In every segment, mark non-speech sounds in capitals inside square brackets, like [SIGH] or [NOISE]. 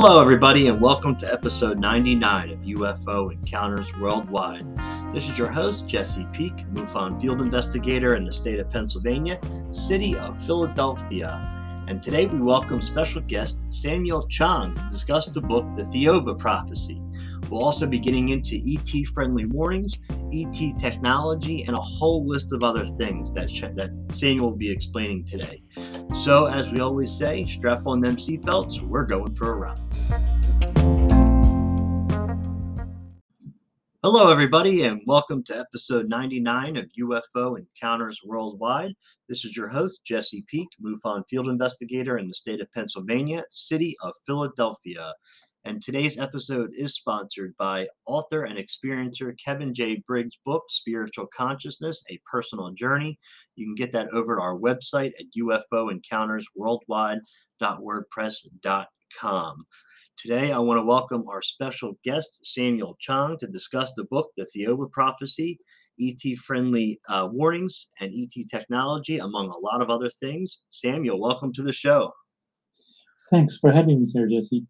Hello, everybody, and welcome to episode 99 of UFO Encounters Worldwide. This is your host, Jesse Peak, MUFON field investigator in the state of Pennsylvania, city of Philadelphia. And today we welcome special guest Samuel Chong to discuss the book The Thiaoouba Prophecy. We'll also be getting into ET friendly warnings, ET technology, and a whole list of other things that, that Samuel will be explaining today. So, as we always say, strap on them seatbelts, we're going for a ride. Hello, everybody, and welcome to episode 99 of UFO Encounters Worldwide. This is your host, Jesse Peak, MUFON field investigator in the state of Pennsylvania, city of Philadelphia. And today's episode is sponsored by author and experiencer Kevin J. Briggs' book, Spiritual Consciousness A Personal Journey. You can get that over at our website at ufoencountersworldwide.wordpress.com. Today, I want to welcome our special guest, Samuel Chong, to discuss the book, The Thiaoouba Prophecy ET friendly uh, warnings and ET technology, among a lot of other things. Samuel, welcome to the show. Thanks for having me here, Jesse.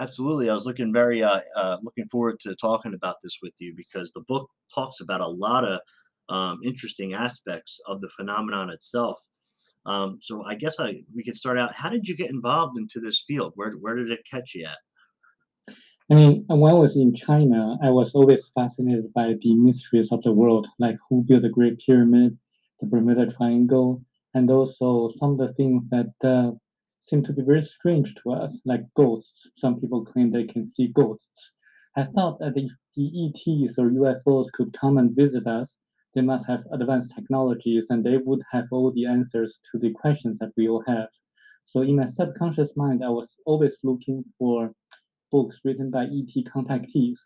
Absolutely. I was looking very uh, uh, looking forward to talking about this with you because the book talks about a lot of um, interesting aspects of the phenomenon itself. Um, so I guess I we could start out. How did you get involved into this field? Where where did it catch you at? I mean, when I was in China, I was always fascinated by the mysteries of the world, like who built the Great Pyramid, the Bermuda Triangle, and also some of the things that uh, seem to be very strange to us, like ghosts. Some people claim they can see ghosts. I thought that if the ETs or UFOs could come and visit us, they must have advanced technologies and they would have all the answers to the questions that we all have. So in my subconscious mind, I was always looking for books written by ET contactees.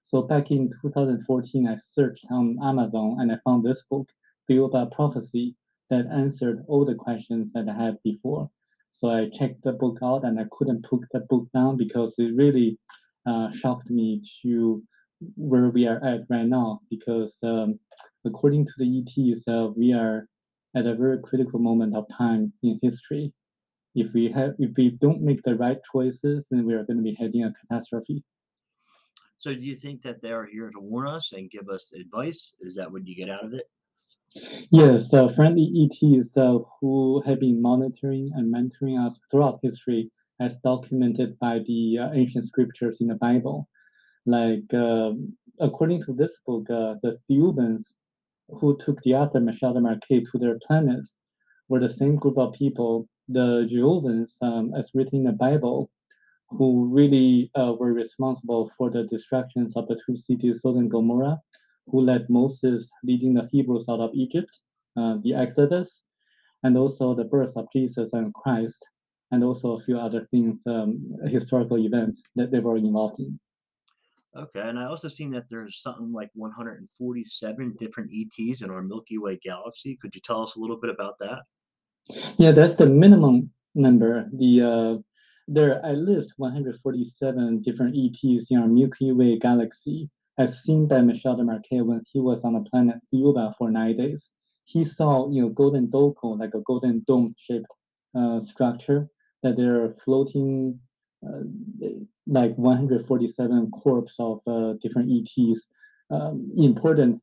So back in 2014, I searched on Amazon and I found this book, Thiaoouba Prophecy, that answered all the questions that I had before. So I checked the book out and I couldn't put the book down because it really uh, shocked me to where we are at right now. Because um, according to the ETs, uh, we are at a very critical moment of time in history. If we have, if we don't make the right choices, then we are going to be heading a catastrophe. So, do you think that they are here to warn us and give us advice? Is that what you get out of it? Yes, uh, friendly ETs uh, who have been monitoring and mentoring us throughout history, as documented by the uh, ancient scriptures in the Bible. Like, um, according to this book, uh, the Thiaooubans who took the author Michel Desmarquet to their planet were the same group of people, the Jehovah's, um, as written in the Bible, who really uh, were responsible for the destructions of the two cities, Sodom and Gomorrah who led Moses leading the Hebrews out of Egypt, uh, the Exodus, and also the birth of Jesus and Christ, and also a few other things, um, historical events that they were involved in. Okay, and I also seen that there's something like 147 different ETs in our Milky Way galaxy. Could you tell us a little bit about that? Yeah, that's the minimum number. The uh, there are at least 147 different ETs in our Milky Way galaxy, as seen by Michel Desmarquet when he was on the planet Thiaoouba for nine days. He saw, you know, golden doko, like a golden dome-shaped uh, structure that there are floating uh, like 147 corpse of uh, different ETs, um, important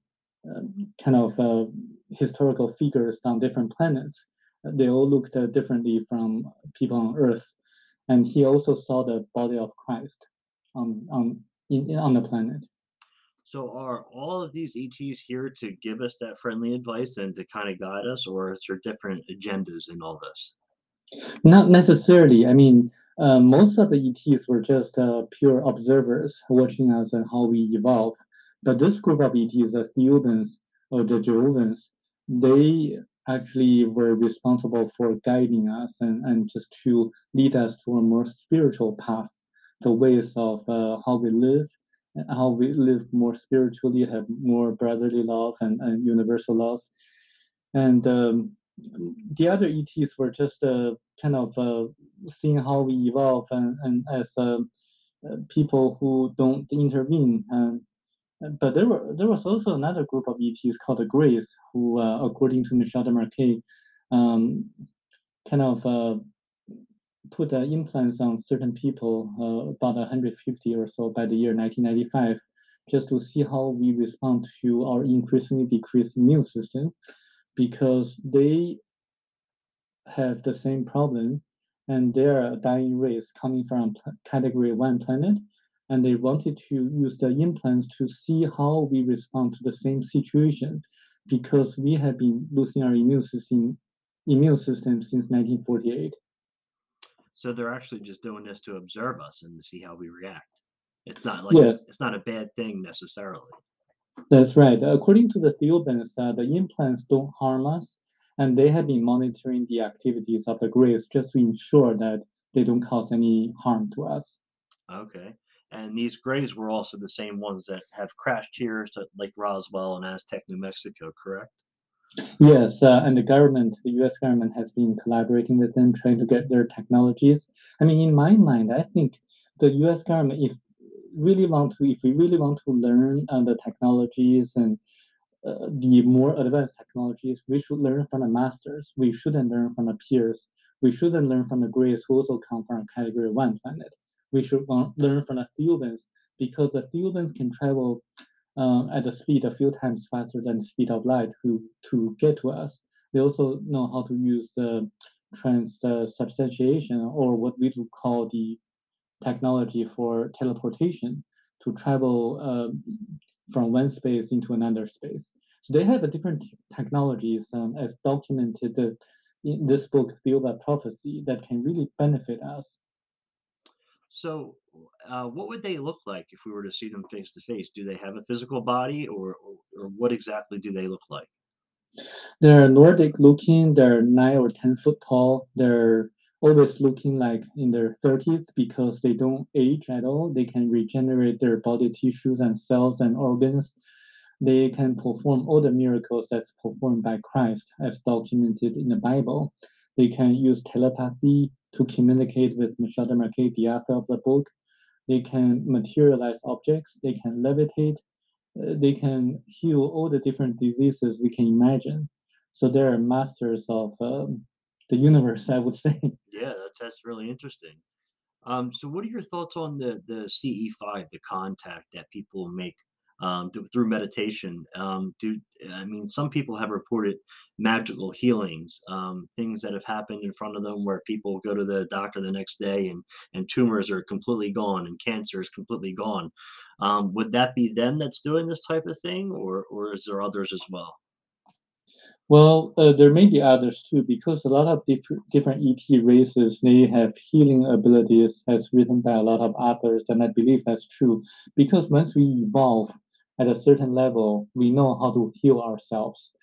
um, kind of uh, historical figures on different planets. They all looked uh, differently from people on Earth, and he also saw the body of Christ on on in, on the planet. So are all of these ETs here to give us that friendly advice and to kind of guide us, or is there different agendas in all this? Not necessarily. I mean, uh, most of the ETs were just uh, pure observers watching us and how we evolve. But this group of ETs, the Thiaooubans or the Jehovah's, they actually were responsible for guiding us and, and just to lead us to a more spiritual path, the ways of uh, how we live how we live more spiritually, have more brotherly love and, and universal love. And um, the other ETs were just uh, kind of uh, seeing how we evolve and, and as uh, people who don't intervene. And, but there were there was also another group of ETs called the Greys, who, uh, according to Michel Desmarquet, um, kind of uh, put uh, implants on certain people, uh, about 150 or so by the year 1995, just to see how we respond to our increasingly decreased immune system, because they have the same problem, and they're a dying race coming from category one planet, and they wanted to use the implants to see how we respond to the same situation, because we have been losing our immune system immune system since 1948. So they're actually just doing this to observe us and to see how we react. It's not like Yes, it's not a bad thing necessarily. that's right. According to the Thiaooubans, uh, the implants don't harm us, and they have been monitoring the activities of the grays just to ensure that they don't cause any harm to us. Okay. And these grays were also the same ones that have crashed here at Lake Roswell and Aztec, New Mexico, correct? Yes, uh, and the government, the U.S. government, has been collaborating with them, trying to get their technologies. I mean, in my mind, I think the U.S. government, if really want to, if we really want to learn uh, the technologies and uh, the more advanced technologies, we should learn from the masters. We shouldn't learn from the peers. We shouldn't learn from the greys who also come from category one planet. We should learn from the Thiaooubans because the Thiaooubans can travel uh, at a speed a few times faster than the speed of light to, to get to us. They also know how to use uh, transubstantiation or what we do call the technology for teleportation to travel um, from one space into another space. So they have a different technologies um, as documented uh, in this book, Thiaoouba Prophecy, that can really benefit us. So, uh, what would they look like if we were to see them face to face? Do they have a physical body, or, or or what exactly do they look like? They're Nordic looking, they're nine or 10 foot tall. They're always looking like in their 30s because they don't age at all. They can regenerate their body tissues and cells and organs. They can perform all the miracles that's performed by Christ, as documented in the Bible. They can use telepathy to communicate with the author of the book. They can materialize objects. They can levitate uh, they can heal all the different diseases we can imagine. So they're masters of um, the universe, [LAUGHS] I would say. Yeah, that's that's really interesting. Um, so, what are your thoughts on the the CE5, the contact that people make um, th- through meditation? Um, do I mean some people have reported magical healings, um, things that have happened in front of them where people go to the doctor the next day and and tumors are completely gone and cancer is completely gone. Um, would that be them that's doing this type of thing, or or is there others as well? Well, uh, there may be others too, because a lot of different different ET races they have healing abilities, as written by a lot of authors, and I believe that's true. Because once we evolve at a certain level, we know how to heal ourselves.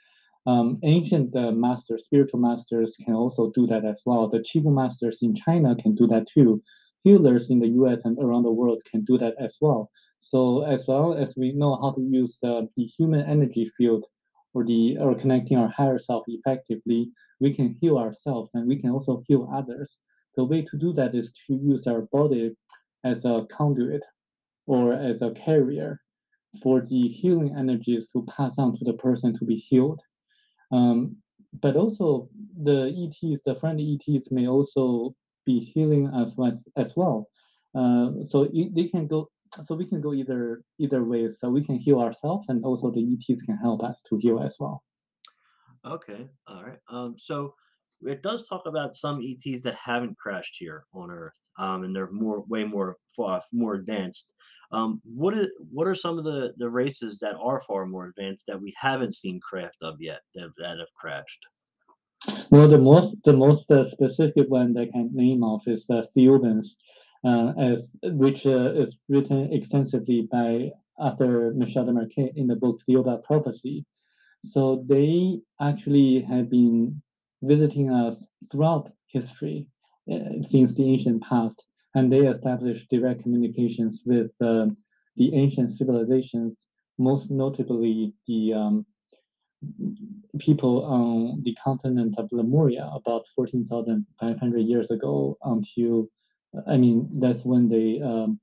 Um, ancient uh, masters, spiritual masters, can also do that as well. The Qigong masters in China can do that too. Healers in the U.S. and around the world can do that as well. So as well as we know how to use uh, the human energy field or the or connecting our higher self effectively, we can heal ourselves and we can also heal others. The way to do that is to use our body as a conduit or as a carrier for the healing energies to pass on to the person to be healed. Um, but also the ETs, the friendly ETs may also be healing as, as well. Uh, so it, they can go so we can go either either way. So we can heal ourselves and also the ETs can help us to heal as well. Okay, all right. Um, so it does talk about some ETs that haven't crashed here on Earth, um, and they're more, way more, far more advanced. Um, what are what are some of the the races that are far more advanced that we haven't seen craft of yet that that have crashed? Well, the most the most uh, specific one that I can name of is the Thiaooubans, uh, as which uh, is written extensively by author Michel Desmarquet in the book Thiaoouba Prophecy. So they actually have been visiting us throughout history uh, since the ancient past, and they established direct communications with uh, the ancient civilizations, most notably the um, people on the continent of Lemuria about 14,500 years ago until, I mean, that's when they um,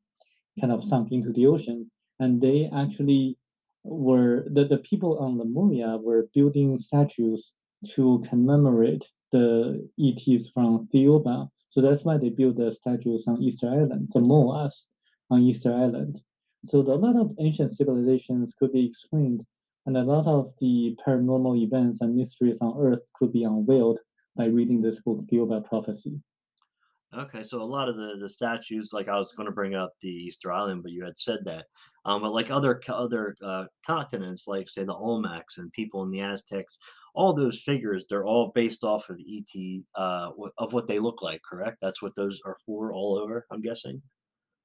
kind of sunk into the ocean. And they actually were, the, the people on Lemuria were building statues to commemorate the ETs from Thiaoouba So that's why they built the statues on Easter Island, the Moas on Easter Island. So a lot of ancient civilizations could be explained, and a lot of the paranormal events and mysteries on Earth could be unveiled by reading this book, Thiaoouba Prophecy. Okay, so a lot of the the statues, like I was going to bring up the Easter Island, but you had said that. Um, but like other other uh, continents, like say the Olmecs and people in the Aztecs, all those figures, they're all based off of ET, uh, of what they look like. Correct? That's what those are for all over. I'm guessing.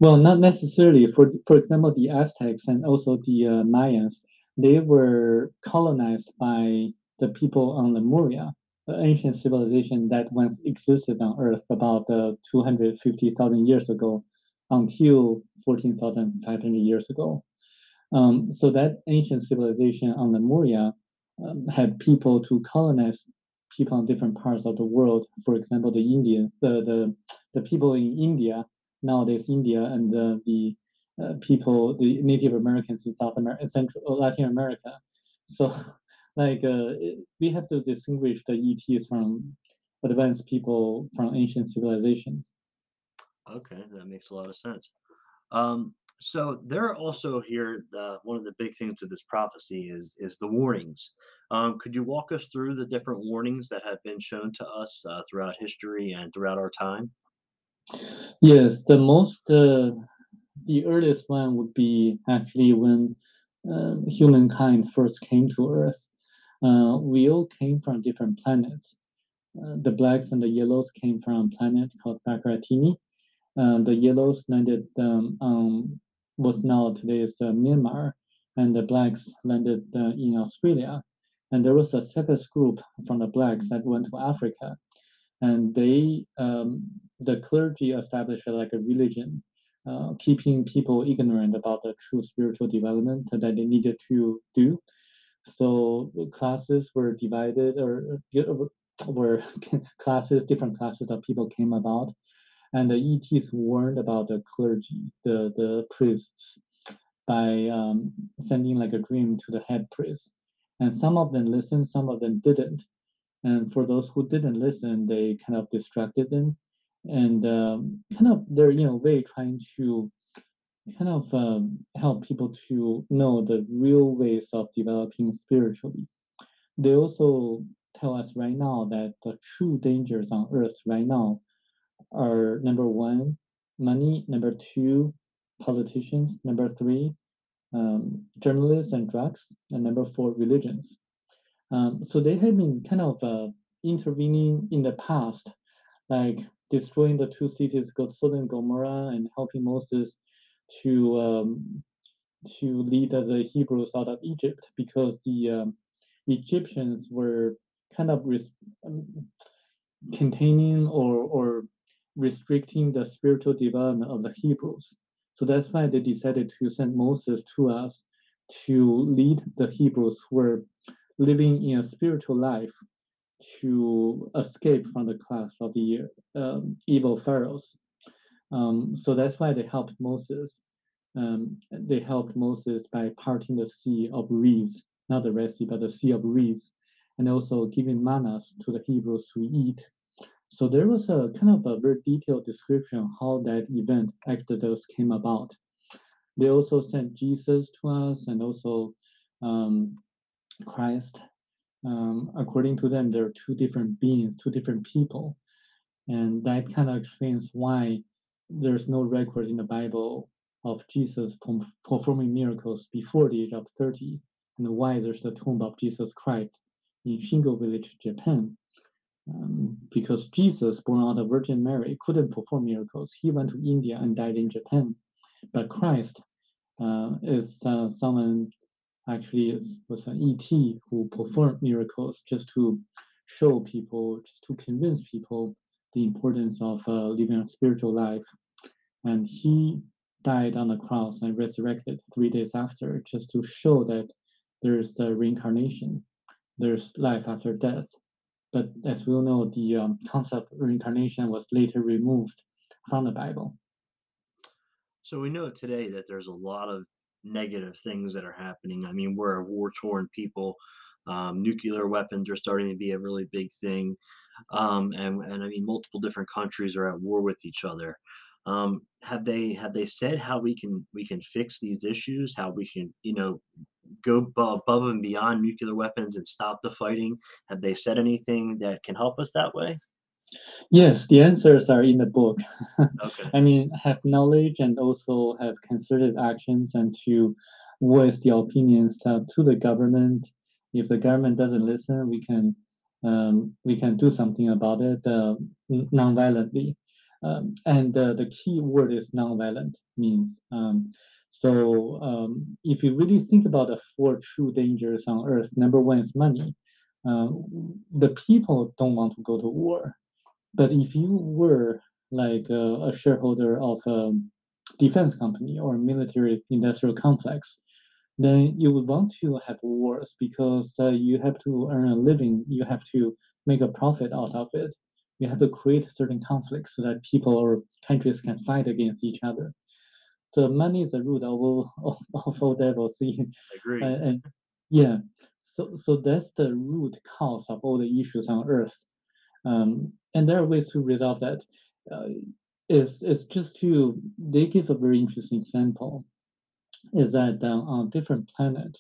Well, not necessarily. For for example, the Aztecs and also the uh, Mayans, they were colonized by the people on Lemuria, ancient civilization that once existed on Earth about uh, 250,000 years ago until 14,500 years ago. Um, so that ancient civilization on Lemuria um, had people to colonize people on different parts of the world. For example, the Indians, the the, the people in India nowadays, India and the, the uh, people, the Native Americans in South America, Central uh, Latin America. So, [LAUGHS] like, uh, it- we have to distinguish the ETs from advanced people from ancient civilizations. Okay, that makes a lot of sense. Um, so there are also here the one of the big things of this prophecy is is the warnings. Um, could you walk us through the different warnings that have been shown to us uh, throughout history and throughout our time? Yes, the most, uh, the earliest one would be actually when um, humankind first came to Earth. Uh, we all came from different planets. Uh, the blacks and the yellows came from a planet called Bakaratini. Uh, the yellows landed um, what's now today's uh, Myanmar, and the blacks landed uh, in Australia. And there was a separate group from the blacks that went to Africa, and they, um, the clergy established uh, like a religion, uh, keeping people ignorant about the true spiritual development that they needed to do. So classes were divided, or uh, were [LAUGHS] classes, different classes that people came about, and the ETs warned about the clergy, the the priests, by um, sending like a dream to the head priest. And some of them listened, some of them didn't. And for those who didn't listen, they kind of distracted them, and um, kind of they're you know way trying to kind of um, help people to know the real ways of developing spiritually. They also tell us right now that the true dangers on earth right now are number one, money, number two, politicians, number three, um, journalists and drugs, and number four, religions. Um, so they have been kind of uh, intervening in the past, like destroying the two cities Sodom and Gomorrah and helping Moses to um, to lead the Hebrews out of Egypt because the um, Egyptians were kind of res- um, containing or, or restricting the spiritual development of the Hebrews. So that's why they decided to send Moses to us to lead the Hebrews who were living in a spiritual life to escape from the class of the um, evil pharaohs. Um, so that's why they helped Moses. Um, they helped Moses by parting the sea of reeds, not the Red Sea, but the Sea of Reeds, and also giving manas to the Hebrews to eat. So there was a kind of a very detailed description how that event, Exodus, came about. They also sent Jesus to us and also um, Christ. Um, according to them, there are two different beings, two different people. And that kind of explains why there's no record in the Bible of Jesus perf- performing miracles before the age of 30, and why there's the tomb of Jesus Christ in Shingo Village, Japan. Um, because Jesus, born out of Virgin Mary, couldn't perform miracles. He went to India and died in Japan. But Christ uh, is uh, someone actually is, was an ET who performed miracles just to show people, just to convince people the importance of uh, living a spiritual life. And he died on the cross and resurrected three days after, just to show that there's the reincarnation, there's life after death. But as we all know, the um, concept reincarnation was later removed from the Bible. So we know today that there's a lot of negative things that are happening. I mean, we're a war torn people. Um, nuclear weapons are starting to be a really big thing. Um, and and I mean multiple different countries are at war with each other. Um, have they have they said how we can we can fix these issues? How we can you know go above and beyond nuclear weapons and stop the fighting? Have they said anything that can help us that way? Yes, the answers are in the book. [LAUGHS] Okay. I mean, have knowledge and also have concerted actions and to voice the opinions uh, to the government. If the government doesn't listen, we can um, we can do something about it uh, non-violently. Um, and uh, the key word is non-violent means. Um, so um, if you really think about the four true dangers on earth, number one is money. Uh, the people don't want to go to war but if you were like a, shareholder of a defense company or military industrial complex, then you would want to have wars because uh, you have to earn a living, you have to make a profit out of it. You have to create certain conflicts so that people or countries can fight against each other. So money is the root of all, [LAUGHS] of, all devils. [LAUGHS] Agree. And, and yeah, so so that's the root cause of all the issues on earth. Um, and there are ways to resolve that. Uh, is is just to they give a very interesting example. Is that uh, on different planet,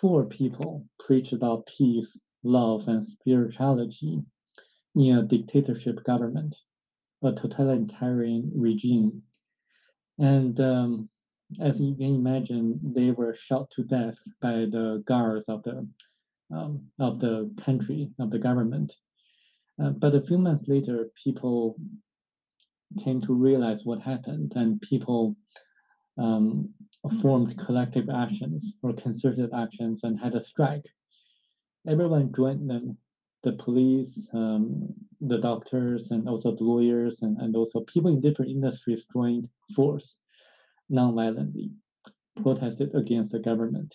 four people preach about peace, love, and spirituality in a dictatorship government, a totalitarian regime, and um, as you can imagine, they were shot to death by the guards of the um, of the country of the government. Uh, but a few months later, people came to realize what happened, and people um, formed collective actions or concerted actions and had a strike. Everyone joined them the police, um, the doctors, and also the lawyers, and, and also people in different industries joined force non-violently, protested against the government.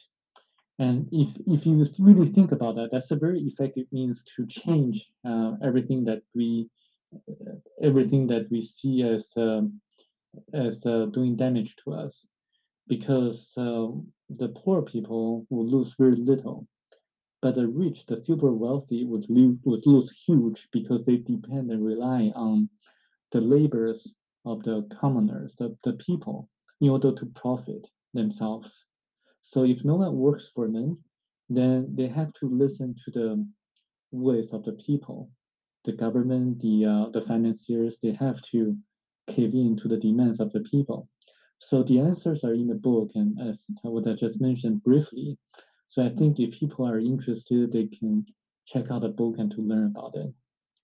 And if, if you really think about that, that's a very effective means to change uh, everything that we everything that we see as um, as uh, doing damage to us, because uh, the poor people will lose very little, but the rich, the super wealthy, would lose would lose huge because they depend and rely on the labors of the commoners, the, the people, in order to profit themselves. So if no one works for them, then they have to listen to the voice of the people, the government, the uh, the financiers. They have to cave in to the demands of the people. So the answers are in the book, and as what I just mentioned briefly. So I think if people are interested, they can check out the book and to learn about it.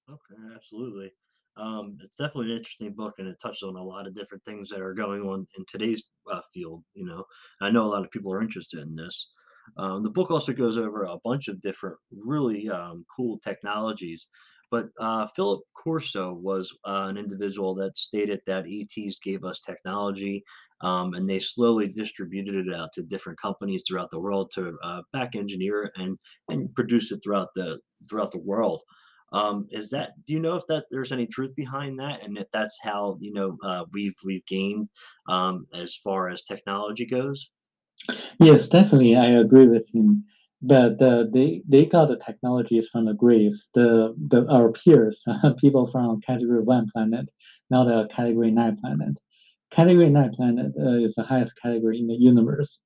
Okay, absolutely. Um, it's definitely an interesting book, and it touches on a lot of different things that are going on in today's uh, field. You know, I know a lot of people are interested in this. Um, the book also goes over a bunch of different, really um, cool technologies. But uh, Philip Corso was uh, an individual that stated that ETs gave us technology, um, and they slowly distributed it out to different companies throughout the world to uh, back engineer and and produce it throughout the throughout the world. Um, is that do you know if that there's any truth behind that, and if that's how you know uh, we've we've gained um, as far as technology goes? Yes, definitely, I agree with him. But uh, they they got the technologies from the Greys, the the our peers, [LAUGHS] people from Category One planet, not a Category Nine planet. Category Nine planet uh, is the highest category in the universe.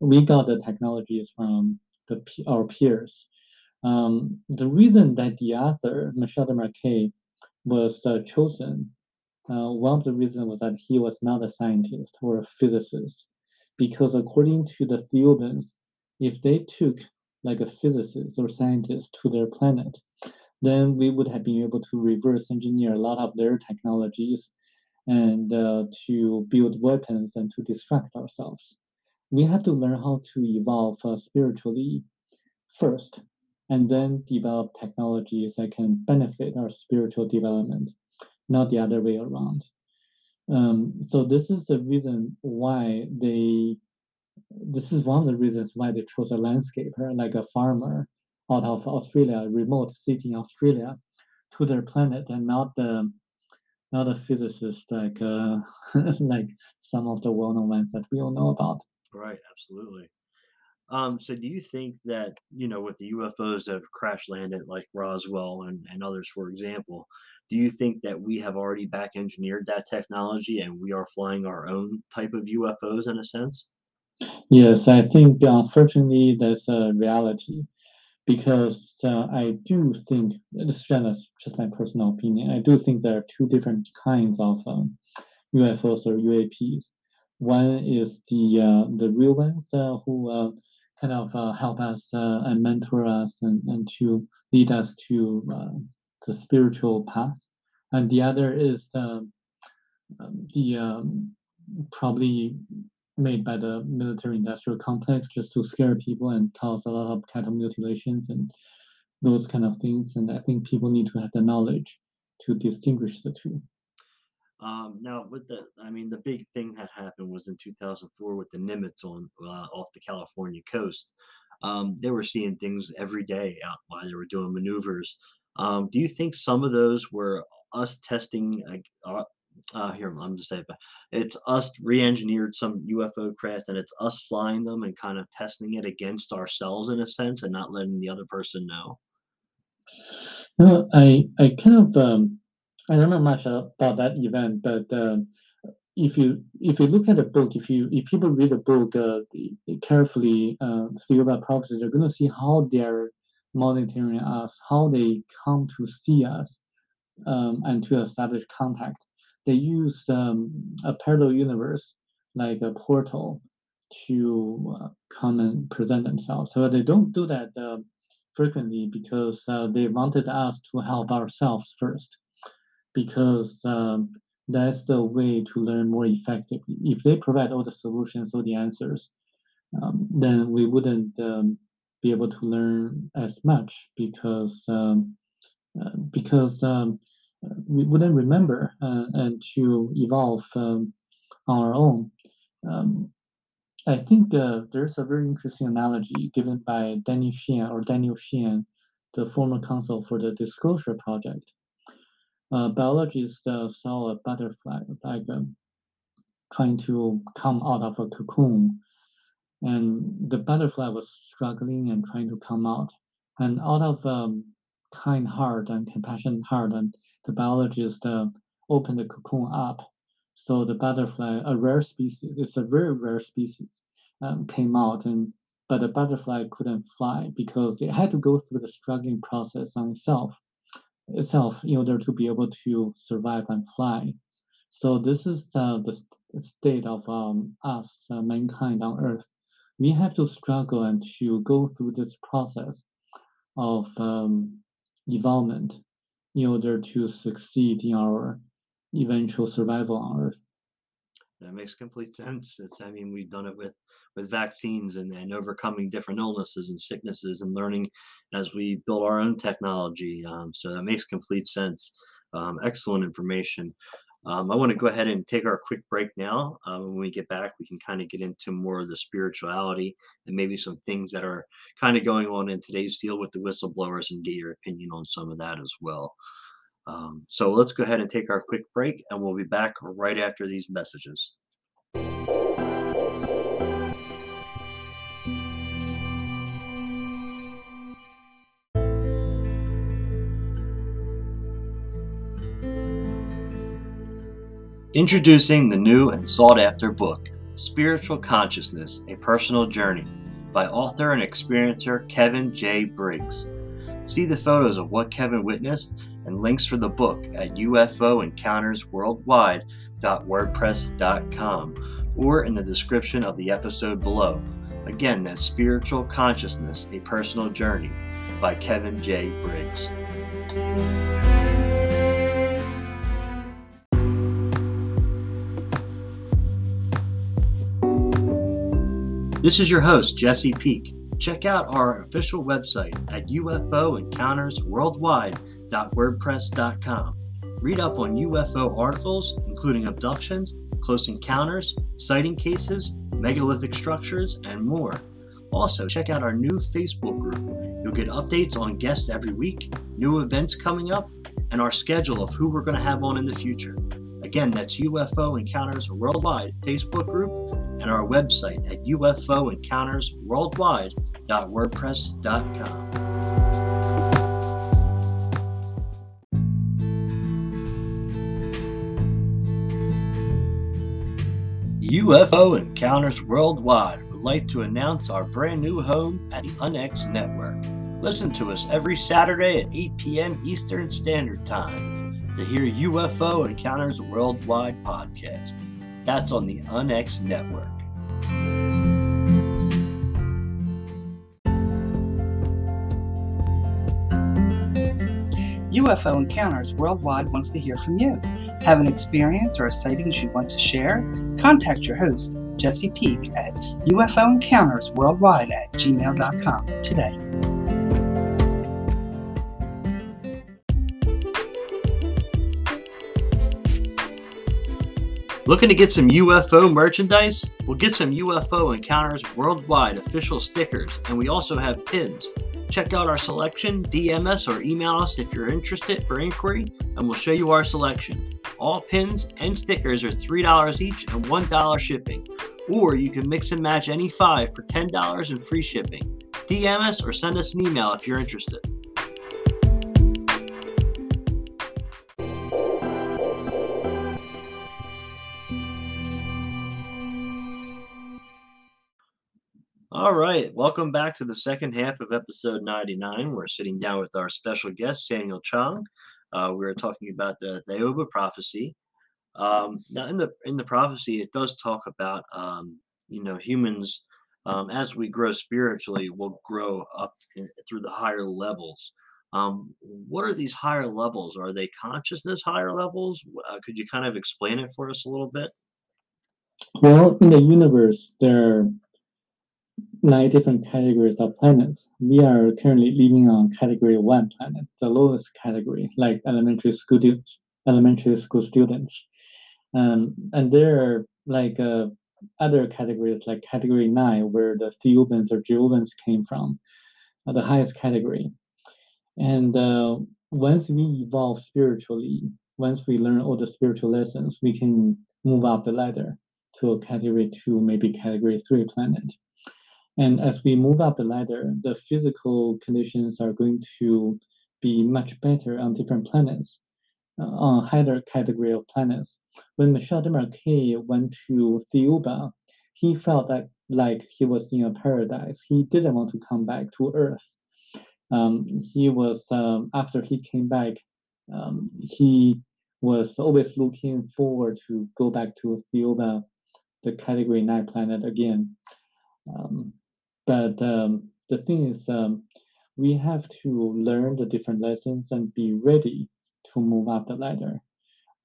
We got the technologies from the our peers. Um, the reason that the author Michel Desmarquet was uh, chosen, uh, one of the reasons was that he was not a scientist or a physicist because according to the Thiaooubans, if they took like a physicist or scientist to their planet, then we would have been able to reverse engineer a lot of their technologies and uh, to build weapons and to distract ourselves. We have to learn how to evolve uh, spiritually first, and then develop technologies that can benefit our spiritual development, not the other way around. Um, so this is the reason why they this is one of the reasons why they chose a landscaper like a farmer out of Australia, a remote city in Australia, to their planet, and not the not a physicist like uh, [LAUGHS] like some of the well-known ones that we all know about. Right, absolutely. Um, so do you think that, you know, with the UFOs that have crash landed like Roswell and, and others, for example, do you think that we have already back engineered that technology and we are flying our own type of UFOs in a sense? Yes, I think unfortunately that's a reality because uh, I do think this is just, my personal opinion. I do think there are two different kinds of um, UFOs or UAPs. One is the uh, the real ones uh, who uh, kind of uh, help us uh, and mentor us and, and to lead us to uh, the spiritual path, and the other is um, um, the um, probably made by the military industrial complex just to scare people and cause a lot of cattle mutilations and those kind of things. And I think people need to have the knowledge to distinguish the two. Um, now, with the, I mean, the big thing that happened was in 2004 with the Nimitz on uh, off the California coast. Um, they were seeing things every day out while they were doing maneuvers. Um, do you think some of those were us testing uh, uh, here I'm just saying, it's us re-engineered some UFO craft, and it's us flying them and kind of testing it against ourselves in a sense, and not letting the other person know. No, I I kind of um, I don't know much about that event, but uh, if you if you look at the book, if you if people read the book uh, carefully, uh, think about prophecies, they're going to see how they're monitoring us, how they come to see us, um, and to establish contact they use um, a parallel universe like a portal to uh, come and present themselves. So they don't do that uh, frequently because uh, they wanted us to help ourselves first, because um, that's the way to learn more effectively. If they provide all the solutions, all the answers, um, then we wouldn't um, be able to learn as much because um, uh, because um, we wouldn't remember uh, and to evolve um, on our own. Um, I think uh, there's a very interesting analogy given by Danny Sheehan or Daniel Sheehan, the former counsel for the Disclosure Project. Uh, biologists saw a butterfly like um, trying to come out of a cocoon, and the butterfly was struggling and trying to come out. And out of um, kind heart and compassionate heart and the biologist uh, opened the cocoon up. So the butterfly, a rare species, it's a very rare species, um, came out, and but the butterfly couldn't fly because it had to go through the struggling process on itself, itself in order to be able to survive and fly. So this is uh, the state of um, us, uh, mankind on Earth. We have to struggle and to go through this process of um, development in order to succeed in our eventual survival on Earth. That makes complete sense. It's, I mean, we've done it with with vaccines and, and overcoming different illnesses and sicknesses and learning as we build our own technology. Um, so that makes complete sense. Um, excellent information. Um, I want to go ahead and take our quick break now. Uh, when we get back, we can kind of get into more of the spirituality and maybe some things that are kind of going on in today's field with the whistleblowers and get your opinion on some of that as well. Um, so let's go ahead and take our quick break, and we'll be back right after these messages. Introducing the new and sought after book, Spiritual Consciousness A Personal Journey, by author and experiencer Kevin J. Briggs. See the photos of what Kevin witnessed and links for the book at UFOencountersworldwide.wordpress.com or in the description of the episode below. Again, that's Spiritual Consciousness A Personal Journey by Kevin J. Briggs. This is your host, Jesse Peak. Check out our official website at UFOencountersworldwide.wordpress.com. Read up on UFO articles, including abductions, close encounters, sighting cases, megalithic structures, and more. Also, check out our new Facebook group. You'll get updates on guests every week, new events coming up, and our schedule of who we're going to have on in the future. Again, that's UFO Encounters Worldwide Facebook group and our website at ufoencountersworldwide.wordpress.com. UFO Encounters Worldwide would like to announce our brand new home at the UNX Network. Listen to us every Saturday at 8 p.m. Eastern Standard Time to hear UFO Encounters Worldwide podcast. That's on the UNX Network. UFO Encounters Worldwide wants to hear from you. Have an experience or a sighting you want to share? Contact your host, Jesse Peak, at UFOEncountersWorldwide at gmail.com today. Looking to get some UFO merchandise? We'll get some UFO Encounters Worldwide official stickers, and we also have pins. Check out our selection, DM us or email us if you're interested for inquiry, and we'll show you our selection. All pins and stickers are $3 each and $1 shipping, or you can mix and match any five for $10 and free shipping. DM us or send us an email if you're interested. All right, welcome back to the second half of episode 99. We're sitting down with our special guest, Samuel Chong. Uh, we are talking about the Thiaoouba prophecy. Um, now, in the in the prophecy, it does talk about um, you know humans um, as we grow spiritually, will grow up in, through the higher levels. Um, what are these higher levels? Are they consciousness higher levels? Uh, could you kind of explain it for us a little bit? Well, in the universe, there nine different categories of planets. We are currently living on category one planet, the lowest category, like elementary school students. Elementary school students, um, and there are like uh, other categories, like category nine, where the Thiaooubans or Jehovans came from, uh, the highest category. And uh, once we evolve spiritually, once we learn all the spiritual lessons, we can move up the ladder to a category two, maybe category three planet. And as we move up the ladder, the physical conditions are going to be much better on different planets, uh, on higher category of planets. When Michel Desmarquet went to Thiaoouba, he felt that like he was in a paradise. He didn't want to come back to Earth. Um, he was um, after he came back, um, he was always looking forward to go back to Thiaoouba, the category nine planet again. Um, but um, the thing is, um, we have to learn the different lessons and be ready to move up the ladder.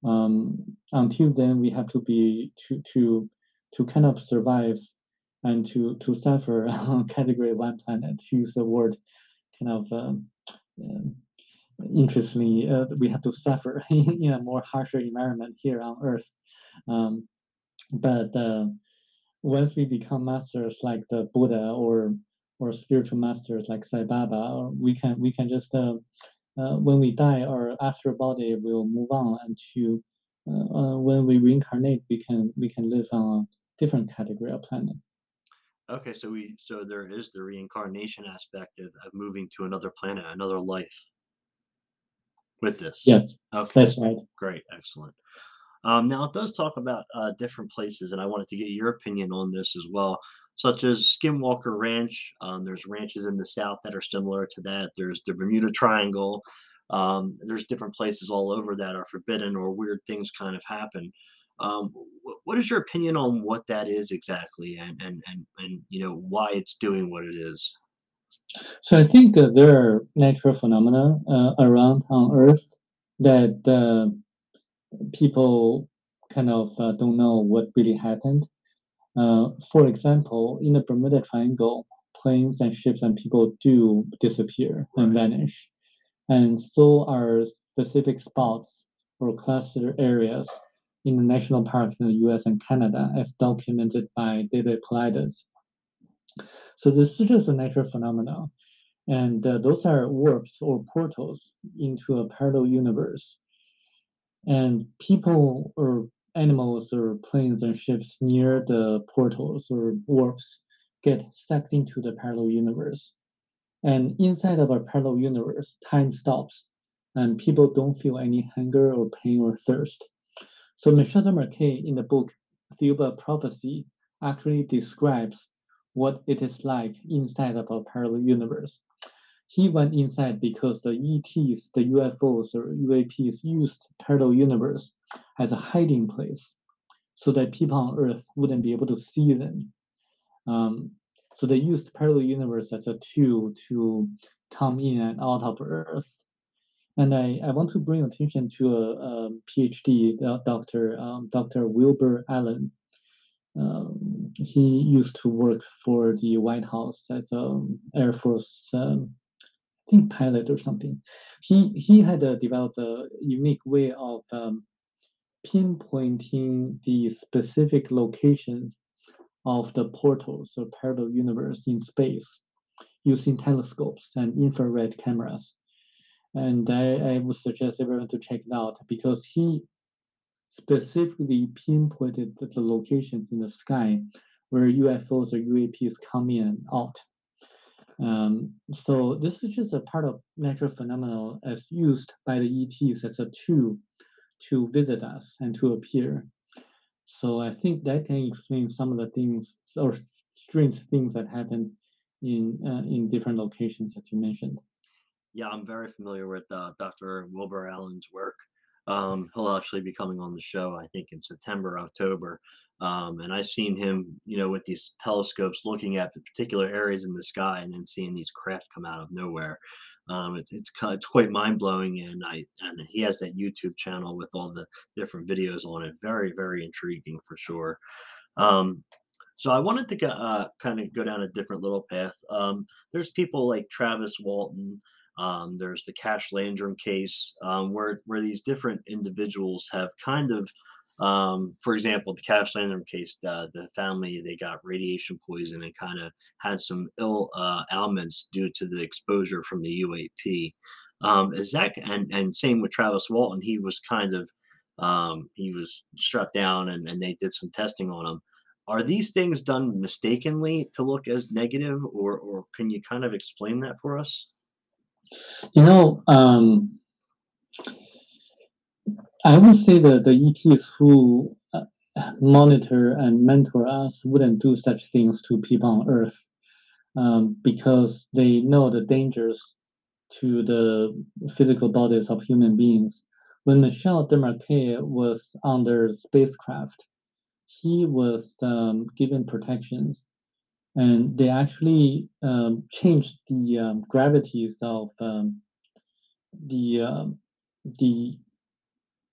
Um, until then, we have to be to to to kind of survive and to to suffer [LAUGHS] on category one planet. Use the word kind of um, uh, interestingly, uh, we have to suffer [LAUGHS] in a more harsher environment here on Earth. Um, but uh, once we become masters like the Buddha or or spiritual masters like Sai Baba, we can we can just uh, uh, when we die, our astral body will move on, and to uh, uh, when we reincarnate, we can we can live on a different category of planet. Okay, so we so there is the reincarnation aspect of, of moving to another planet, another life. With this, Yes, okay, that's right. great, excellent. Um, now it does talk about uh, different places, and I wanted to get your opinion on this as well, such as Skinwalker Ranch. Um, there's ranches in the south that are similar to that. There's the Bermuda Triangle. Um, there's different places all over that are forbidden or weird things kind of happen. Um, wh- what is your opinion on what that is exactly, and and and and you know why it's doing what it is? So I think uh, there are natural phenomena uh, around on Earth that uh, people kind of uh, don't know what really happened. Uh, for example, in the Bermuda Triangle, planes and ships and people do disappear and vanish. And so are specific spots or cluster areas in the national parks in the US and Canada, as documented by David Paulides. So this is just a natural phenomenon. And uh, those are warps or portals into a parallel universe. And people or animals or planes and ships near the portals or warps get sucked into the parallel universe. And inside of a parallel universe, time stops and people don't feel any hunger or pain or thirst. So Michel Desmarquet in the book Thiaoouba Prophecy actually describes what it is like inside of a parallel universe. He went inside because the ETs, the UFOs or UAPs used parallel universe as a hiding place so that people on Earth wouldn't be able to see them. Um, so they used parallel universe as a tool to come in and out of Earth. And I, I want to bring attention to a, a PhD doctor, um, Dr. Wilbur Allen. Um, he used to work for the White House as an Air Force, um, think, pilot or something. He he had uh, developed a unique way of um, pinpointing the specific locations of the portals or parallel universe in space using telescopes and infrared cameras. And I, I would suggest everyone to check it out because he specifically pinpointed the locations in the sky where UFOs or UAPs come in and out. Um, so this is just a part of natural phenomenon as used by the ETs as a tool to visit us and to appear. So I think that can explain some of the things or strange things that happen in uh, in different locations as you mentioned. Yeah, I'm very familiar with uh, Dr. Wilbur Allen's work. Um, he'll actually be coming on the show, I think, in September, October. Um, and I've seen him, you know, with these telescopes looking at particular areas in the sky and then seeing these craft come out of nowhere. Um, it's it's it's quite mind blowing, and I and he has that YouTube channel with all the different videos on it. Very very intriguing for sure. Um, so I wanted to uh, kind of go down a different little path. Um, there's people like Travis Walton. Um, there's the Cash Landrum case, um, where where these different individuals have kind of, um, for example, the Cash Landrum case, the, family they got radiation poison and kind of had some ill uh, ailments due to the exposure from the UAP. Um, is that and and same with Travis Walton, he was kind of um, he was struck down and, and they did some testing on him. Are these things done mistakenly to look as negative, or or can you kind of explain that for us? You know, um, I would say that the ETs who uh, monitor and mentor us wouldn't do such things to people on Earth um, because they know the dangers to the physical bodies of human beings. When Michel Desmarquet was on their spacecraft, he was um, given protections and they actually um, changed the um, gravities of um, the um, the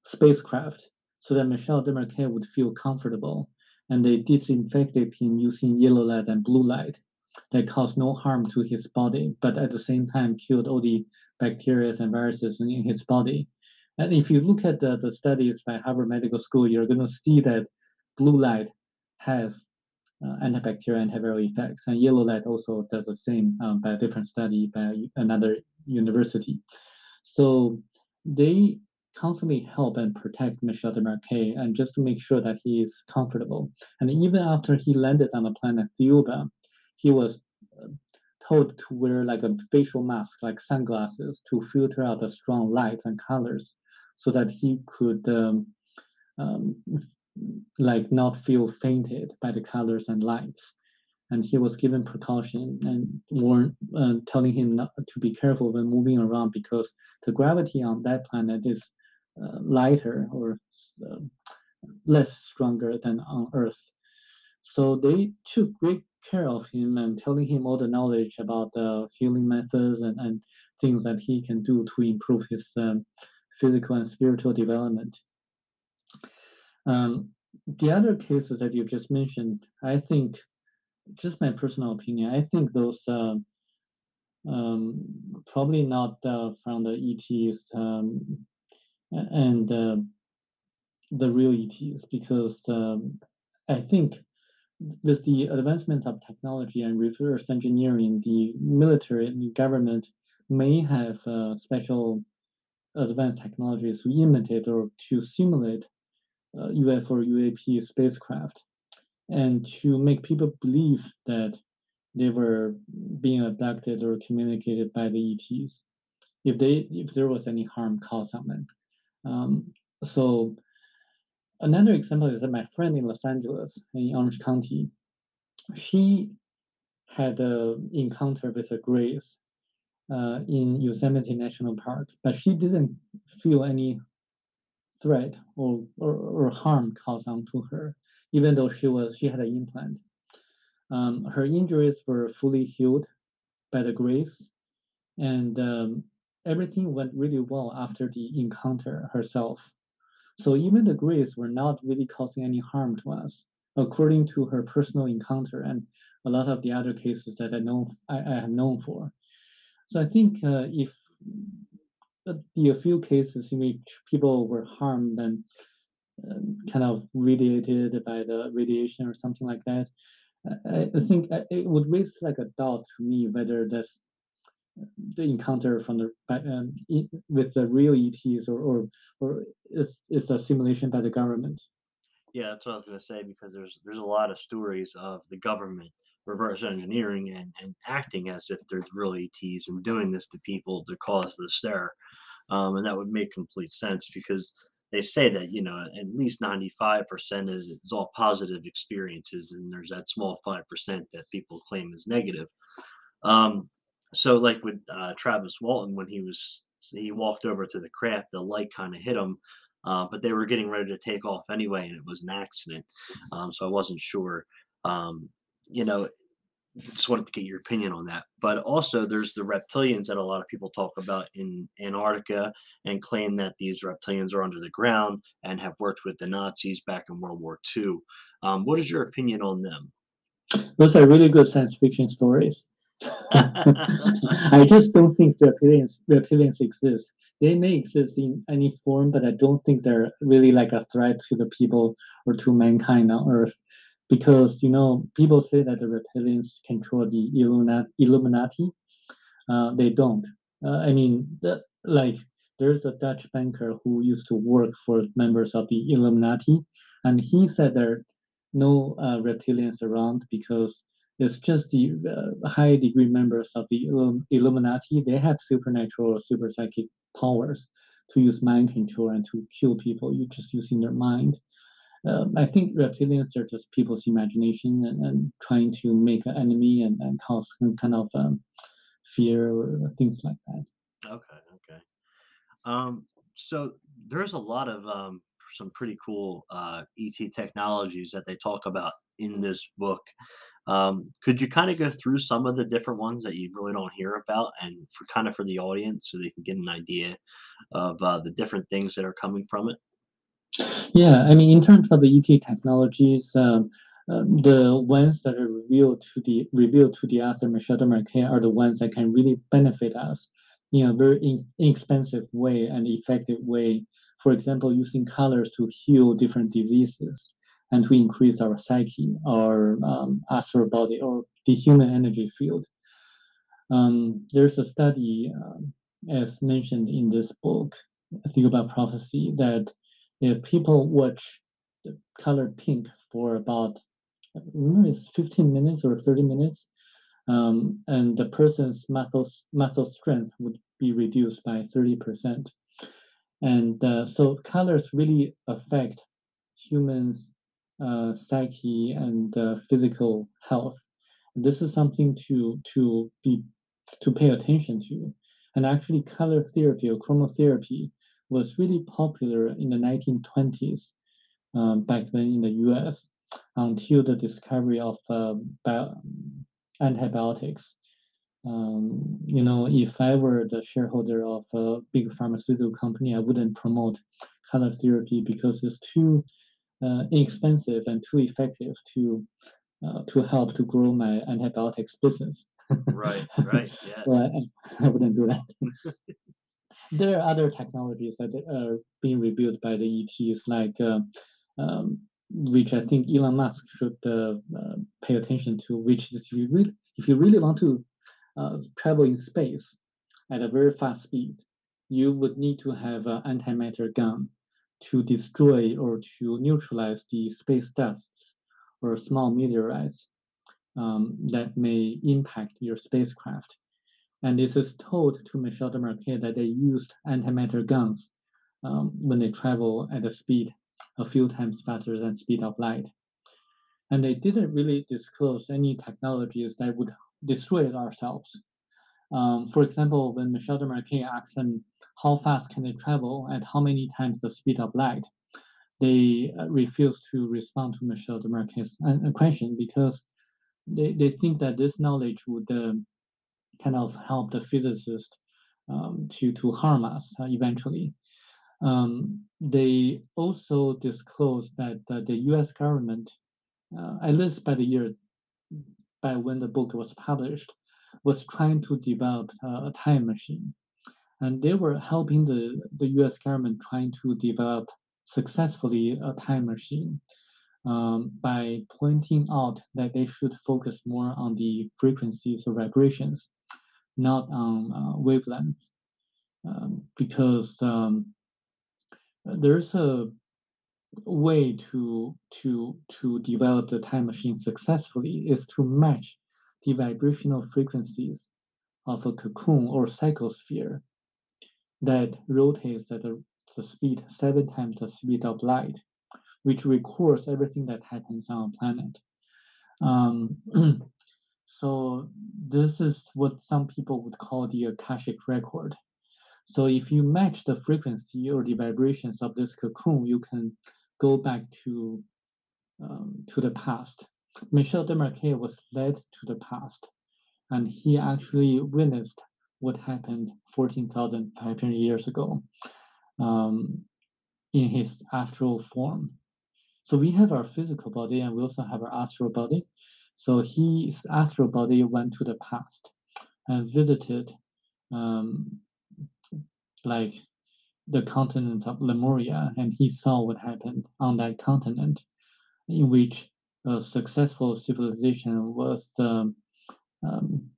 spacecraft so that Michel Desmarquet would feel comfortable, and they disinfected him using yellow light and blue light that caused no harm to his body, but at the same time killed all the bacteria and viruses in his body. And if you look at the, the studies by Harvard Medical School, you're going to see that blue light has uh, antibacterial and antiviral effects. And yellow light also does the same um, by a different study by another university. So they constantly help and protect Michel Desmarquet and just to make sure that he is comfortable. And even after he landed on the planet Thiaoouba, he was uh, told to wear like a facial mask, like sunglasses, to filter out the strong lights and colors so that he could um, um, like not feel fainted by the colors and lights. And he was given precaution and warned, uh, telling him not to be careful when moving around because the gravity on that planet is lighter or uh, less stronger than on Earth. So they took great care of him and telling him all the knowledge about the healing methods and, and things that he can do to improve his um, physical and spiritual development. Um, the other cases that you just mentioned, I think, just my personal opinion, I think those uh, um, probably not uh, from the ETs um, and uh, the real ETs because um, I think with the advancement of technology and reverse engineering, the military and the government may have uh, special advanced technologies to imitate or to simulate uh, UFO or UAP spacecraft, and to make people believe that they were being abducted or communicated by the ETs, if they if there was any harm caused on them. Um, so another example is that my friend in Los Angeles in Orange County, she had an encounter with a Greys uh, in Yosemite National Park, but she didn't feel any threat or, or, or harm caused onto her, even though she was she had an implant. Um, her injuries were fully healed by the Greys, and um, everything went really well after the encounter herself. So even the Greys were not really causing any harm to us, according to her personal encounter and a lot of the other cases that I know I, I have known for. So I think uh, if the a few cases in which people were harmed and um, kind of radiated by the radiation or something like that, I, I think uh, it would raise like a doubt to me whether that's the encounter from the um, with the real ETs or or or is is a simulation by the government. Yeah, that's what I was going to say because there's there's a lot of stories of the government reverse engineering and, and acting as if they're real ETs and doing this to people to cause the stir. Um, and that would make complete sense because they say that, you know, at least 95% is, is all positive experiences and there's that small 5% that people claim is negative. Um, so like with uh, Travis Walton, when he was, he walked over to the craft, the light kind of hit him, uh, but they were getting ready to take off anyway, and it was an accident. Um, so I wasn't sure. Um, you know, just wanted to get your opinion on that. But also, there's the reptilians that a lot of people talk about in Antarctica and claim that these reptilians are under the ground and have worked with the Nazis back in World War II. Um, what is your opinion on them? Those are really good science fiction stories. [LAUGHS] I just don't think reptilians reptilians exist. They may exist in any form, but I don't think they're really like a threat to the people or to mankind on Earth because you know people say that the reptilians control the Illuminati. Uh, they don't. Uh, I mean, the, like there's a Dutch banker who used to work for members of the Illuminati, and he said there are no uh, reptilians around because it's just the uh, high degree members of the Illuminati. They have supernatural or super psychic powers to use mind control and to kill people. You're just using their mind um, I think reptilians are just people's imagination and, and trying to make an enemy and, and cause some kind of um, fear or things like that. Okay, okay. Um, so there's a lot of um, some pretty cool uh, ET technologies that they talk about in this book. Um, could you kind of go through some of the different ones that you really don't hear about, and for kind of for the audience, so they can get an idea of uh, the different things that are coming from it? Yeah, I mean, in terms of the ET technologies, um, uh, the ones that are revealed to the revealed to the author Michel Desmarquet are the ones that can really benefit us in a very in, inexpensive way and effective way. For example, using colors to heal different diseases and we increase our psyche, our um, astral body, or the human energy field. Um, there's a study, um, as mentioned in this book, Thiaoouba Prophecy, that if people watch the color pink for about remember it's 15 minutes or 30 minutes um, and the person's muscle muscle strength would be reduced by 30% and uh, so colors really affect humans psyche and uh, physical health this is something to to be to pay attention to and actually color therapy or chromotherapy was really popular in the 1920s um, back then in the US until the discovery of uh, bio- antibiotics. Um, you know, if I were the shareholder of a big pharmaceutical company, I wouldn't promote color therapy because it's too uh, inexpensive and too effective to uh, to help to grow my antibiotics business. right, [LAUGHS] right, yeah. so I, [LAUGHS] I wouldn't do that. [LAUGHS] there are other technologies that are being rebuilt by the ETs, like uh, um, which I think Elon Musk should uh, uh, pay attention to. Which is if you really, if you really want to uh, travel in space at a very fast speed, you would need to have an antimatter gun to destroy or to neutralize the space dusts or small meteorites um, that may impact your spacecraft. And this is told to Michel Desmarquet that they used antimatter guns um, when they travel at a speed a few times faster than speed of light. And they didn't really disclose any technologies that would destroy ourselves. Um, for example, when Michel Desmarquet asked them how fast can they travel at how many times the speed of light, they uh, refused to respond to Michel Desmarquet's uh, question because they, they think that this knowledge would uh, kind of help the physicist um, to, to harm us uh, eventually. Um, they also disclosed that uh, the US government, uh, at least by the year by when the book was published, was trying to develop a time machine. And they were helping the, the US government trying to develop successfully a time machine um, by pointing out that they should focus more on the frequencies or vibrations, not on uh, wavelengths. Um, because um, there's a way to to to develop the time machine successfully is to match the vibrational frequencies of a cocoon or psychosphere that rotates at the, the speed seven times the speed of light, which records everything that happens on a planet. Um, [CLEARS THROAT] so this is what some people would call the Akashic record. So if you match the frequency or the vibrations of this cocoon, you can go back to um, to the past. Michel Desmarquet was led to the past, and he actually witnessed what happened 14,500 years ago um, in his astral form. So we have our physical body and we also have our astral body. So his astral body went to the past and visited um, like the continent of Lemuria, and he saw what happened on that continent, in which a successful civilization was um, um,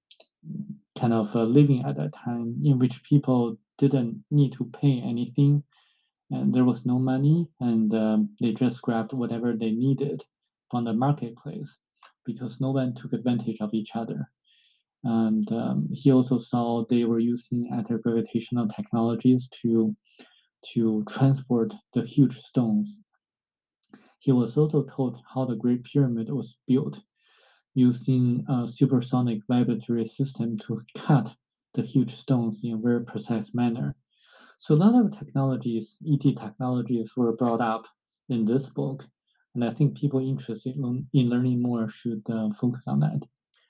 kind of uh, living at that time, in which people didn't need to pay anything, and there was no money, and um, they just grabbed whatever they needed from the marketplace because no one took advantage of each other. And um, he also saw they were using anti-gravitational technologies to to transport the huge stones. He was also told how the Great Pyramid was built using a supersonic vibratory system to cut the huge stones in a very precise manner. So a lot of technologies, ET technologies, were brought up in this book, and I think people interested in, in learning more should uh, focus on that.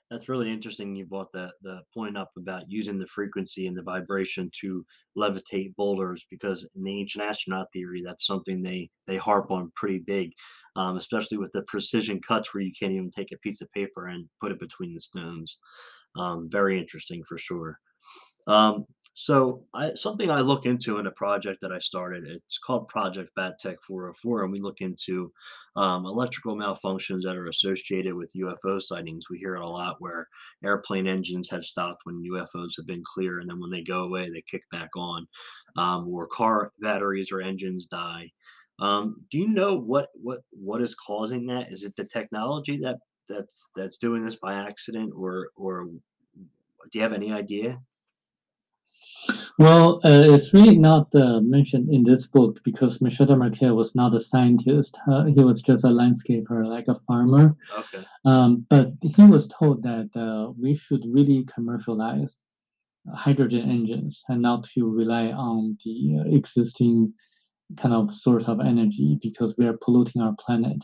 That's really interesting. You brought that the point up about using the frequency and the vibration to levitate boulders, because in the ancient astronaut theory, that's something they they harp on pretty big, um, especially with the precision cuts where you can't even take a piece of paper and put it between the stones. Um, very interesting for sure. Um, so I, something I look into in a project that I started, it's called Project Bat Tech 404, and we look into um, electrical malfunctions that are associated with UFO sightings. We hear it a lot where airplane engines have stopped when UFOs have been clear, and then when they go away, they kick back on, um, or car batteries or engines die. Um, do you know what what what is causing that? Is it the technology that that's that's doing this by accident, or or do you have any idea? Well, uh, it's really not uh, mentioned in this book because Michel Desmarquet was not a scientist. Uh, he was just a landscaper, like a farmer. Okay. Um, but he was told that uh, we should really commercialize hydrogen engines and not to rely on the uh, existing kind of source of energy because we are polluting our planet.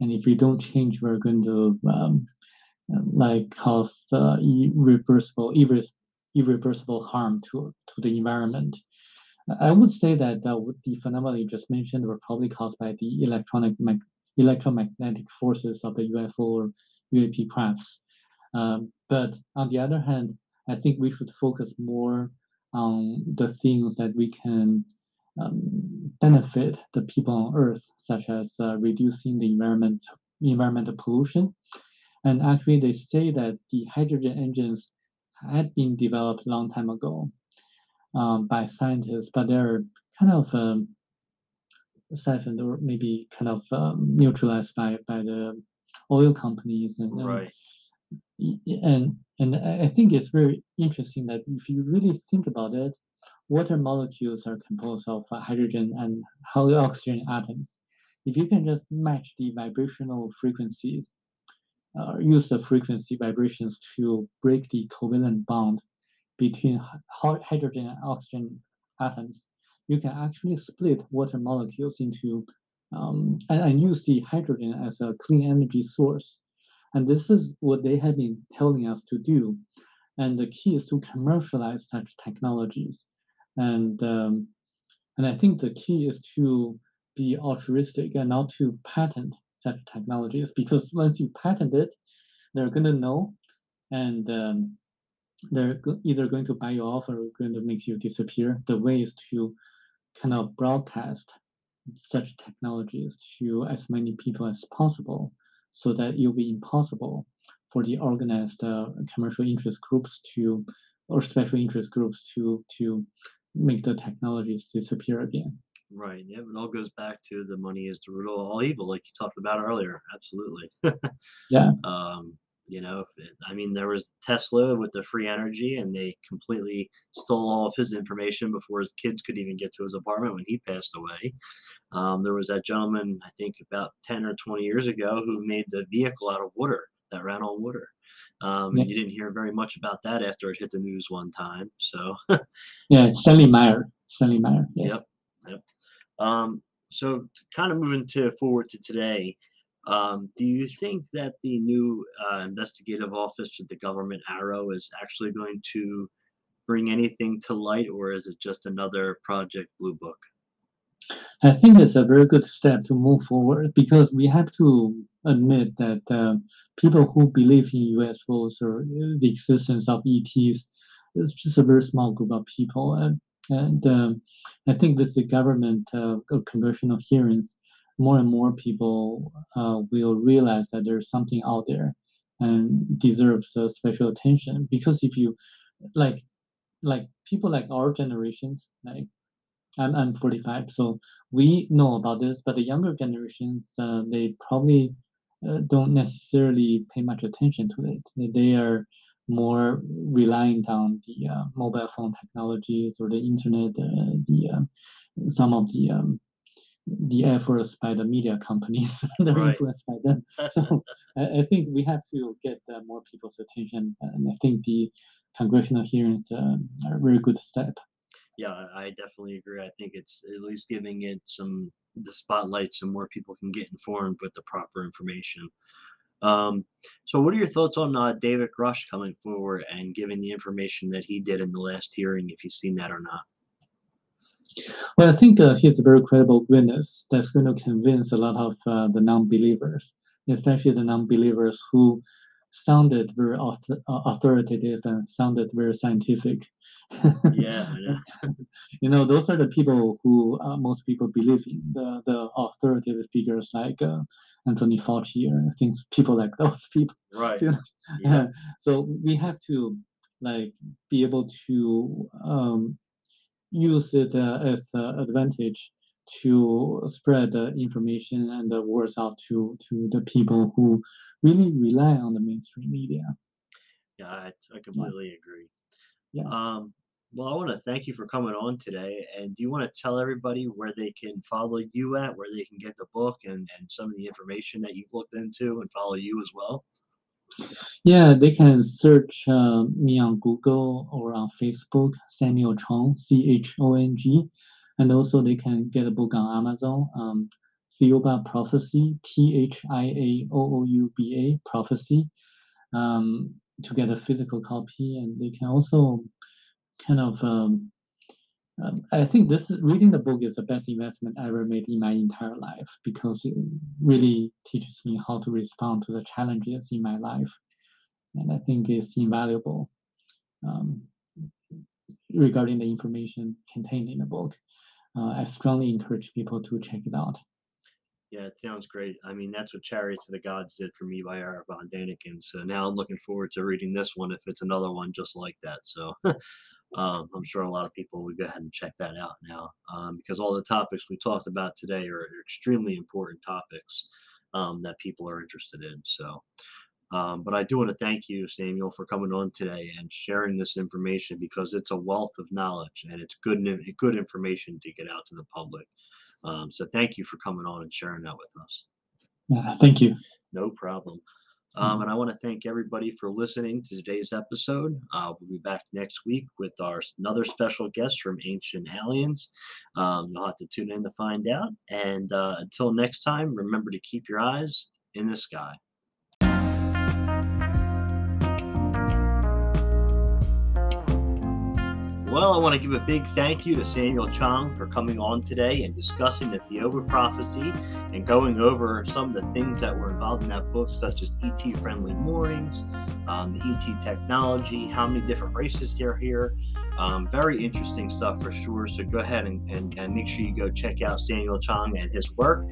And if we don't change, we're going to um, like cause uh, irreversible, irreversible irreversible harm to, to the environment. I would say that uh, the phenomena you just mentioned were probably caused by the electronic electromagnetic forces of the UFO or UAP crafts. Um, but on the other hand, I think we should focus more on the things that we can um, benefit the people on Earth, such as uh, reducing the environment environmental pollution. And actually, they say that the hydrogen engines had been developed a long time ago um, by scientists, but they're kind of um, siphoned or maybe kind of um, neutralized by by the oil companies and um, Right. and and I think it's very interesting that if you really think about it, water molecules are composed of uh, hydrogen and oxygen atoms. If you can just match the vibrational frequencies, use the frequency vibrations to break the covalent bond between hy- hy- hydrogen and oxygen atoms, you can actually split water molecules into um, and, and use the hydrogen as a clean energy source. And this is what they have been telling us to do. And the key is to commercialize such technologies. And um, and I think the key is to be altruistic and not to patent such technologies because once you patent it, they're going to know and um, they're either going to buy you off or going to make you disappear. The way is to kind of broadcast such technologies to as many people as possible so that it'll be impossible for the organized uh, commercial interest groups to or special interest groups to to make the technologies disappear again. Right. Yep. It all goes back to the money is the root of all evil, like you talked about earlier. Absolutely. Yeah. [LAUGHS] Um, you know, if it, I mean, there was Tesla with the free energy, and they completely stole all of his information before his kids could even get to his apartment when he passed away. Um, there was that gentleman, I think about 10 or 20 years ago, who made the vehicle out of water that ran on water. Um, Yeah. you didn't hear very much about that after it hit the news one time. So, Yeah, it's [LAUGHS] Stanley Meyer. Stanley Meyer. Yes. Yep. Yep. Um, so kind of moving to forward to today, um, do you think that the new uh, investigative office with the government AARO is actually going to bring anything to light, or is it just another Project Blue Book? I think it's a very good step to move forward because we have to admit that uh, people who believe in UFOs or uh, the existence of ETs is just a very small group of people. And, and um, I think with the government uh, congressional hearings, more and more people uh, will realize that there's something out there and deserves uh, special attention. Because if you like, like people like our generations, like I'm I'm 45, so we know about this, but the younger generations, uh, they probably uh, don't necessarily pay much attention to it. They are more reliant on the uh, mobile phone technologies or the internet, uh, the um, some of the um, the efforts by the media companies [LAUGHS] that are Right. influenced by them. [LAUGHS] So I, think we have to get uh, more people's attention, and I think the congressional hearings uh, are a very good step. yeah, I I definitely agree. I think it's at least giving it some the spotlight so more people can get informed with the proper information. Um, so, what are your thoughts on uh, David Grusch coming forward and giving the information that he did in the last hearing? If you've seen that or not? Well, I think uh, he's a very credible witness that's going to convince a lot of uh, the non-believers, especially the non-believers who sounded very author- uh, authoritative and sounded very scientific. Yeah, know. [LAUGHS] you know, those are the people who uh, most people believe in, the the authoritative figures like uh, Anthony Fauci or things, people like those [LAUGHS] people. Right. [LAUGHS] you know. Yeah. [LAUGHS] so we have to like be able to um, use it uh, as an advantage to spread the information and the words out to to the people who really rely on the mainstream media. Yeah, I, I completely agree. Yeah. Um, well, I want to thank you for coming on today. And do you want to tell everybody where they can follow you at, where they can get the book and, and some of the information that you've looked into and follow you as well? Yeah, they can search uh, me on Google or on Facebook, Samuel Chong, C H O N G, and also they can get a book on Amazon, um, Thiaoouba Prophecy, T H I A O O U B A Prophecy, um, to get a physical copy, and they can also kind of. Um, um, I think this reading the book is the best investment I ever made in my entire life because it really teaches me how to respond to the challenges in my life and I think it's invaluable um, regarding the information contained in the book. Uh, I strongly encourage people to check it out. Yeah, it sounds great. I mean, that's what Chariots of the Gods did for me by Erich von Däniken. So now I'm looking forward to reading this one if it's another one just like that. So [LAUGHS] um, I'm sure a lot of people will go ahead and check that out now um, because all the topics we talked about today are extremely important topics um, that people are interested in. So, um, but I do want to thank you, Samuel, for coming on today and sharing this information because it's a wealth of knowledge and it's good good information to get out to the public. Um, so thank you for coming on and sharing that with us. Uh, thank you. No problem. Um, and I want to thank everybody for listening to today's episode. Uh, we'll be back next week with our another special guest from Ancient Aliens. Um, you'll have to tune in to find out. And uh, until next time, remember to keep your eyes in the sky. Well, I want to give a big thank you to Samuel Chong for coming on today and discussing the Thiaoouba prophecy and going over some of the things that were involved in that book, such as ET friendly moorings, um, the ET technology, how many different races there are here. Um, very interesting stuff for sure. So go ahead and, and, and, make sure you go check out Samuel Chong and his work.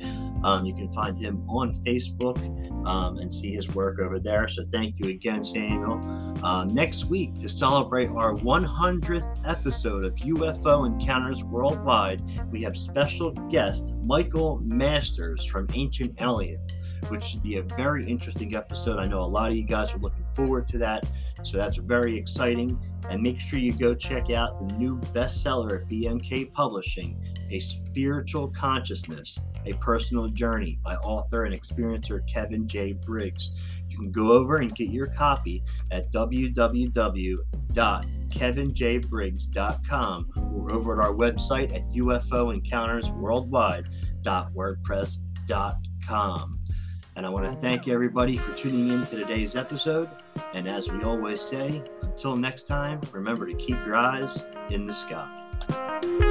Um, you can find him on Facebook um, and see his work over there. So thank you again, Samuel. Uh, next week, to celebrate our 100th episode of UFO Encounters Worldwide, we have special guest Michael Masters from Ancient Aliens, which should be a very interesting episode. I know a lot of you guys are looking forward to that, so that's very exciting. And make sure you go check out the new bestseller at BMK Publishing, A Spiritual Consciousness, A Personal Journey by author and experiencer Kevin J. Briggs. You can go over and get your copy at www.kevinjbriggs.com or over at our website at ufoencountersworldwide.wordpress.com. And I want to thank everybody for tuning in to today's episode. And as we always say, until next time, remember to keep your eyes in the sky.